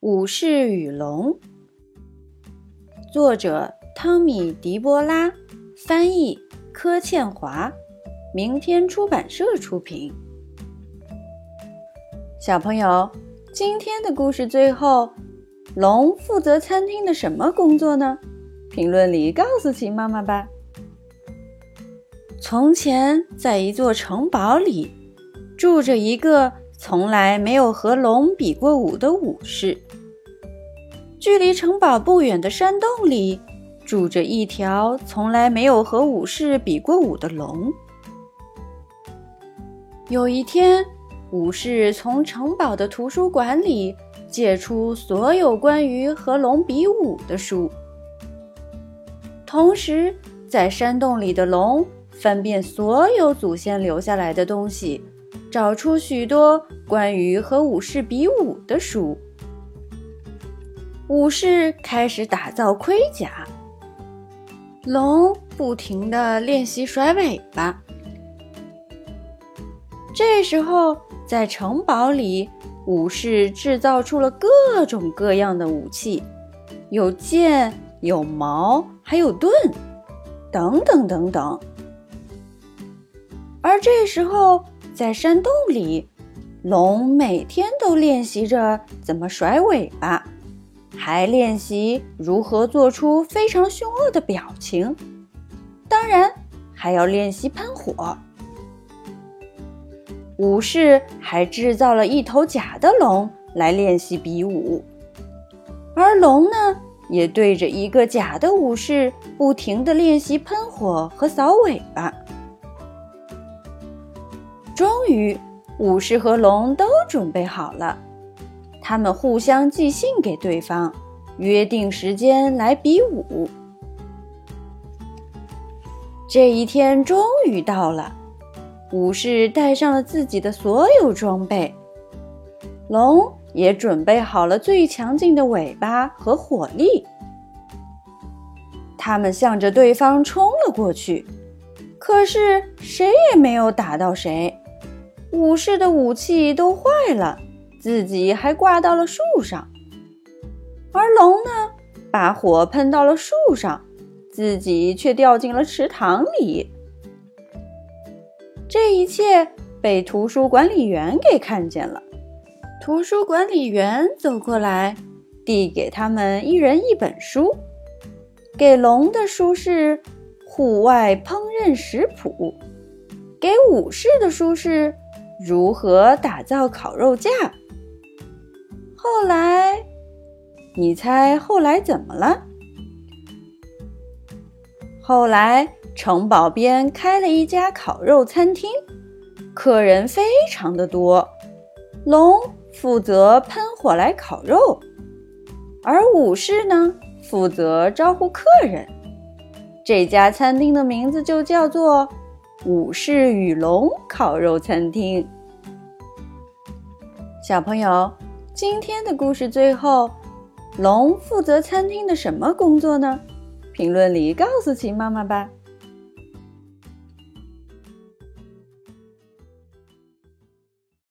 武士与龙，作者汤米·迪波拉，翻译柯倩华，明天出版社出品。小朋友，今天的故事最后，龙负责餐厅的什么工作呢？评论里告诉秦妈妈吧。从前，在一座城堡里，住着一个。从来没有和龙比过武的武士。距离城堡不远的山洞里，住着一条从来没有和武士比过武的龙。有一天，武士从城堡的图书馆里借出所有关于和龙比武的书，同时在山洞里的龙翻遍所有祖先留下来的东西。找出许多关于和武士比武的书。武士开始打造盔甲，龙不停地练习甩尾巴。这时候，在城堡里，武士制造出了各种各样的武器，有剑，有矛，还有盾，等等等等。而这时候，在山洞里，龙每天都练习着怎么甩尾巴，还练习如何做出非常凶恶的表情。当然，还要练习喷火。武士还制造了一头假的龙来练习比武，而龙呢，也对着一个假的武士不停地练习喷火和扫尾巴。终于，武士和龙都准备好了，他们互相寄信给对方，约定时间来比武。这一天终于到了，武士带上了自己的所有装备，龙也准备好了最强劲的尾巴和火力。他们向着对方冲了过去，可是谁也没有打到谁。武士的武器都坏了，自己还挂到了树上；而龙呢，把火喷到了树上，自己却掉进了池塘里。这一切被图书管理员给看见了。图书管理员走过来，递给他们一人一本书。给龙的书是《户外烹饪食谱》，给武士的书是。如何打造烤肉架？后来，你猜后来怎么了？后来，城堡边开了一家烤肉餐厅，客人非常的多。龙负责喷火来烤肉，而武士呢，负责招呼客人。这家餐厅的名字就叫做。武士与龙烤肉餐厅。小朋友，今天的故事最后，龙负责餐厅的什么工作呢？评论里告诉秦妈妈吧。